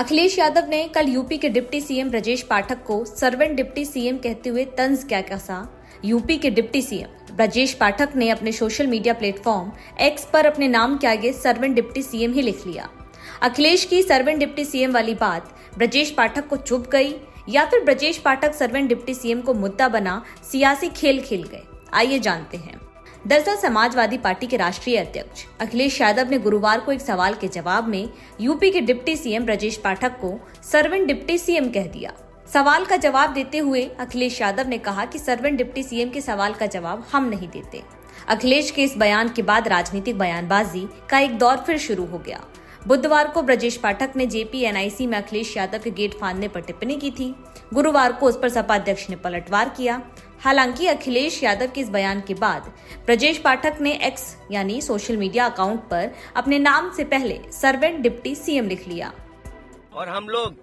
अखिलेश यादव ने कल यूपी के डिप्टी सीएम ब्रजेश पाठक को सर्वेंट डिप्टी सीएम कहते हुए तंज क्या कसा। यूपी के डिप्टी सीएम ब्रजेश पाठक ने अपने सोशल मीडिया प्लेटफॉर्म एक्स पर अपने नाम के आगे सर्वेंट डिप्टी सीएम ही लिख लिया। अखिलेश की सर्वेंट डिप्टी सीएम वाली बात ब्रजेश पाठक को चुप गई या फिर Brajesh Pathak servant deputy CM को मुद्दा बना सियासी खेल खेल गए। आइए जानते हैं। दरअसल समाजवादी पार्टी के राष्ट्रीय अध्यक्ष। अखिलेश यादव ने गुरुवार को एक सवाल के जवाब में यूपी के डिप्टी सीएम ब्रजेश पाठक को सर्वेंट डिप्टी सीएम कह दिया। सवाल का जवाब देते हुए अखिलेश यादव ने कहा कि सर्वेंट डिप्टी सीएम के सवाल का जवाब हम नहीं देते। अखिलेश के इस बयान के बाद राजनीतिक बयानबाजी का एक दौर फिर शुरू हो गया। बुधवार को ब्रजेश पाठक ने जेपीएनआईसी में अखिलेश यादव के गेट फांदने पर टिप्पणी की थी। गुरुवार को उस पर सपा अध्यक्ष ने पलटवार किया। हालाँकि अखिलेश यादव के इस बयान के बाद ब्रजेश पाठक ने एक्स यानी सोशल मीडिया अकाउंट पर अपने नाम से पहले सर्वेंट डिप्टी सीएम लिख लिया। और हम लोग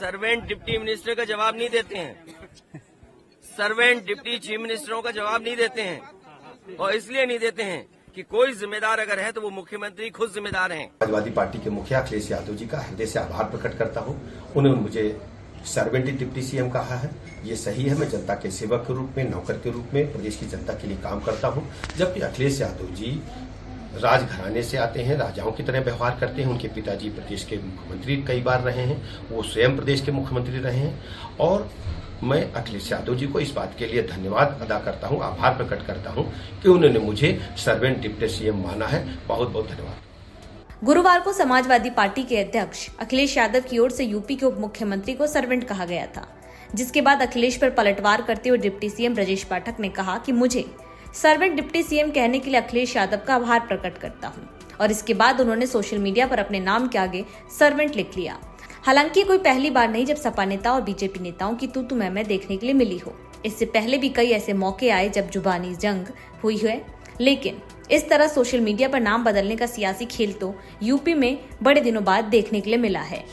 सर्वेंट डिप्टी मिनिस्टर का जवाब नहीं देते हैं। सर्वेंट डिप्टी चीफ मिनिस्टरों का जवाब नहीं देते हैं और इसलिए नहीं देते हैं कि कोई जिम्मेदार अगर है तो वो मुख्यमंत्री खुद जिम्मेदार हैं। समाजवादी पार्टी के मुखिया अखिलेश यादव जी का हृदय से आभार प्रकट करता हूँ। उन्होंने मुझे सर्वेंट डिप्टी सीएम कहा है। ये सही है, मैं जनता के सेवक के रूप में, नौकर के रूप में, प्रदेश की जनता के लिए काम करता हूँ। जबकि अखिलेश यादव जी राजघराने से आते हैं, राजाओं की तरह व्यवहार करते हैं। उनके पिताजी प्रदेश के मुख्यमंत्री कई बार रहे हैं। वो स्वयं प्रदेश के मुख्यमंत्री रहे हैं। और मैं अखिलेश यादव जी को इस बात के लिए धन्यवाद अदा करता हूँ, आभार प्रकट करता हूँ कि उन्होंने मुझे सर्वेंट डिप्टी सीएम माना है। बहुत बहुत धन्यवाद। गुरुवार को समाजवादी पार्टी के अध्यक्ष अखिलेश यादव की ओर से यूपी के उप मुख्यमंत्री को सर्वेंट कहा गया था, जिसके बाद अखिलेश पर पलटवार करते हुए डिप्टी सीएम ब्रजेश पाठक ने कहा कि मुझे सर्वेंट डिप्टी सीएम कहने के लिए अखिलेश यादव का आभार प्रकट करता हूँ, और इसके बाद उन्होंने सोशल मीडिया पर अपने नाम के आगे सर्वेंट लिख लिया। हालाँकि कोई पहली बार नहीं जब सपा नेता और बीजेपी नेताओं की तू तू मैं देखने के लिए मिली हो। इससे पहले भी कई ऐसे मौके आए जब जुबानी जंग हुई है। लेकिन इस तरह सोशल मीडिया पर नाम बदलने का सियासी खेल तो यूपी में बड़े दिनों बाद देखने के लिए मिला है।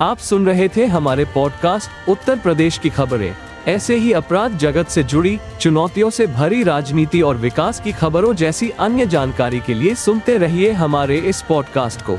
आप सुन रहे थे हमारे पॉडकास्ट उत्तर प्रदेश की खबरें। ऐसे ही अपराध जगत से जुड़ी, चुनौतियों से भरी राजनीति और विकास की खबरों जैसी अन्य जानकारी के लिए सुनते रहिए हमारे इस पॉडकास्ट को।